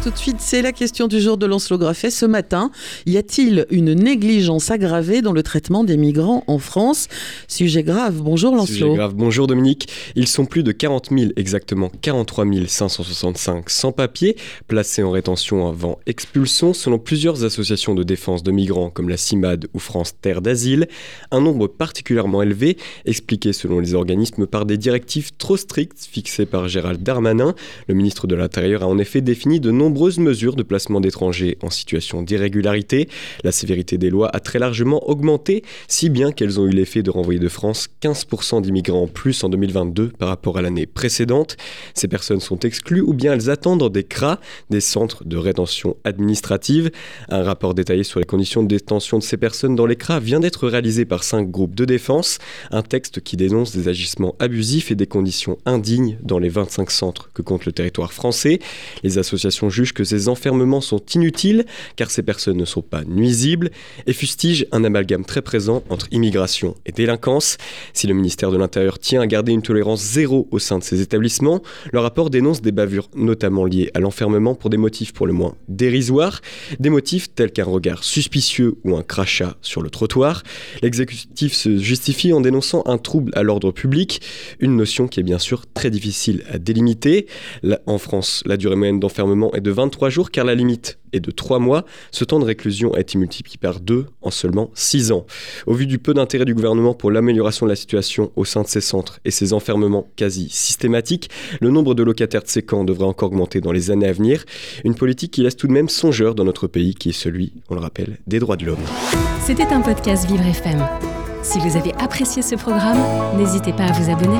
Tout de suite, c'est la question du jour de Lancelot Graffet. Ce matin, y a-t-il une négligence aggravée dans le traitement des migrants en France? Sujet grave. Bonjour Lancelot. Sujet grave. Bonjour Dominique. Ils sont plus de 40 000, exactement 43 565 sans-papiers, placés en rétention avant expulsion, selon plusieurs associations de défense de migrants comme la CIMAD ou France Terre d'Asile. Un nombre particulièrement élevé, expliqué selon les organismes par des directives trop strictes fixées par Gérald Darmanin. Le ministre de l'Intérieur a en effet défini de nombreux nombreuses mesures de placement d'étrangers en situation d'irrégularité. La sévérité des lois a très largement augmenté, si bien qu'elles ont eu l'effet de renvoyer de France 15% d'immigrants en plus en 2022 par rapport à l'année précédente. Ces personnes sont exclues ou bien elles attendent des CRA, des centres de rétention administrative. Un rapport détaillé sur les conditions de détention de ces personnes dans les CRA vient d'être réalisé par cinq groupes de défense. Un texte qui dénonce des agissements abusifs et des conditions indignes dans les 25 centres que compte le territoire français. Les associations juge que ces enfermements sont inutiles car ces personnes ne sont pas nuisibles et fustige un amalgame très présent entre immigration et délinquance. Si le ministère de l'Intérieur tient à garder une tolérance zéro au sein de ces établissements, le rapport dénonce des bavures notamment liées à l'enfermement pour des motifs pour le moins dérisoires, des motifs tels qu'un regard suspicieux ou un crachat sur le trottoir. L'exécutif se justifie en dénonçant un trouble à l'ordre public, une notion qui est bien sûr très difficile à délimiter. en France, la durée moyenne d'enfermement est de 23 jours car la limite est de 3 mois. Ce temps de réclusion a été multiplié par 2 en seulement 6 ans. Au vu du peu d'intérêt du gouvernement pour l'amélioration de la situation au sein de ces centres et ces enfermements quasi systématiques, le nombre de locataires de ces camps devrait encore augmenter dans les années à venir. Une politique qui laisse tout de même songeur dans notre pays qui est celui, on le rappelle, des droits de l'homme. C'était un podcast Vivre FM. Si vous avez apprécié ce programme, n'hésitez pas à vous abonner.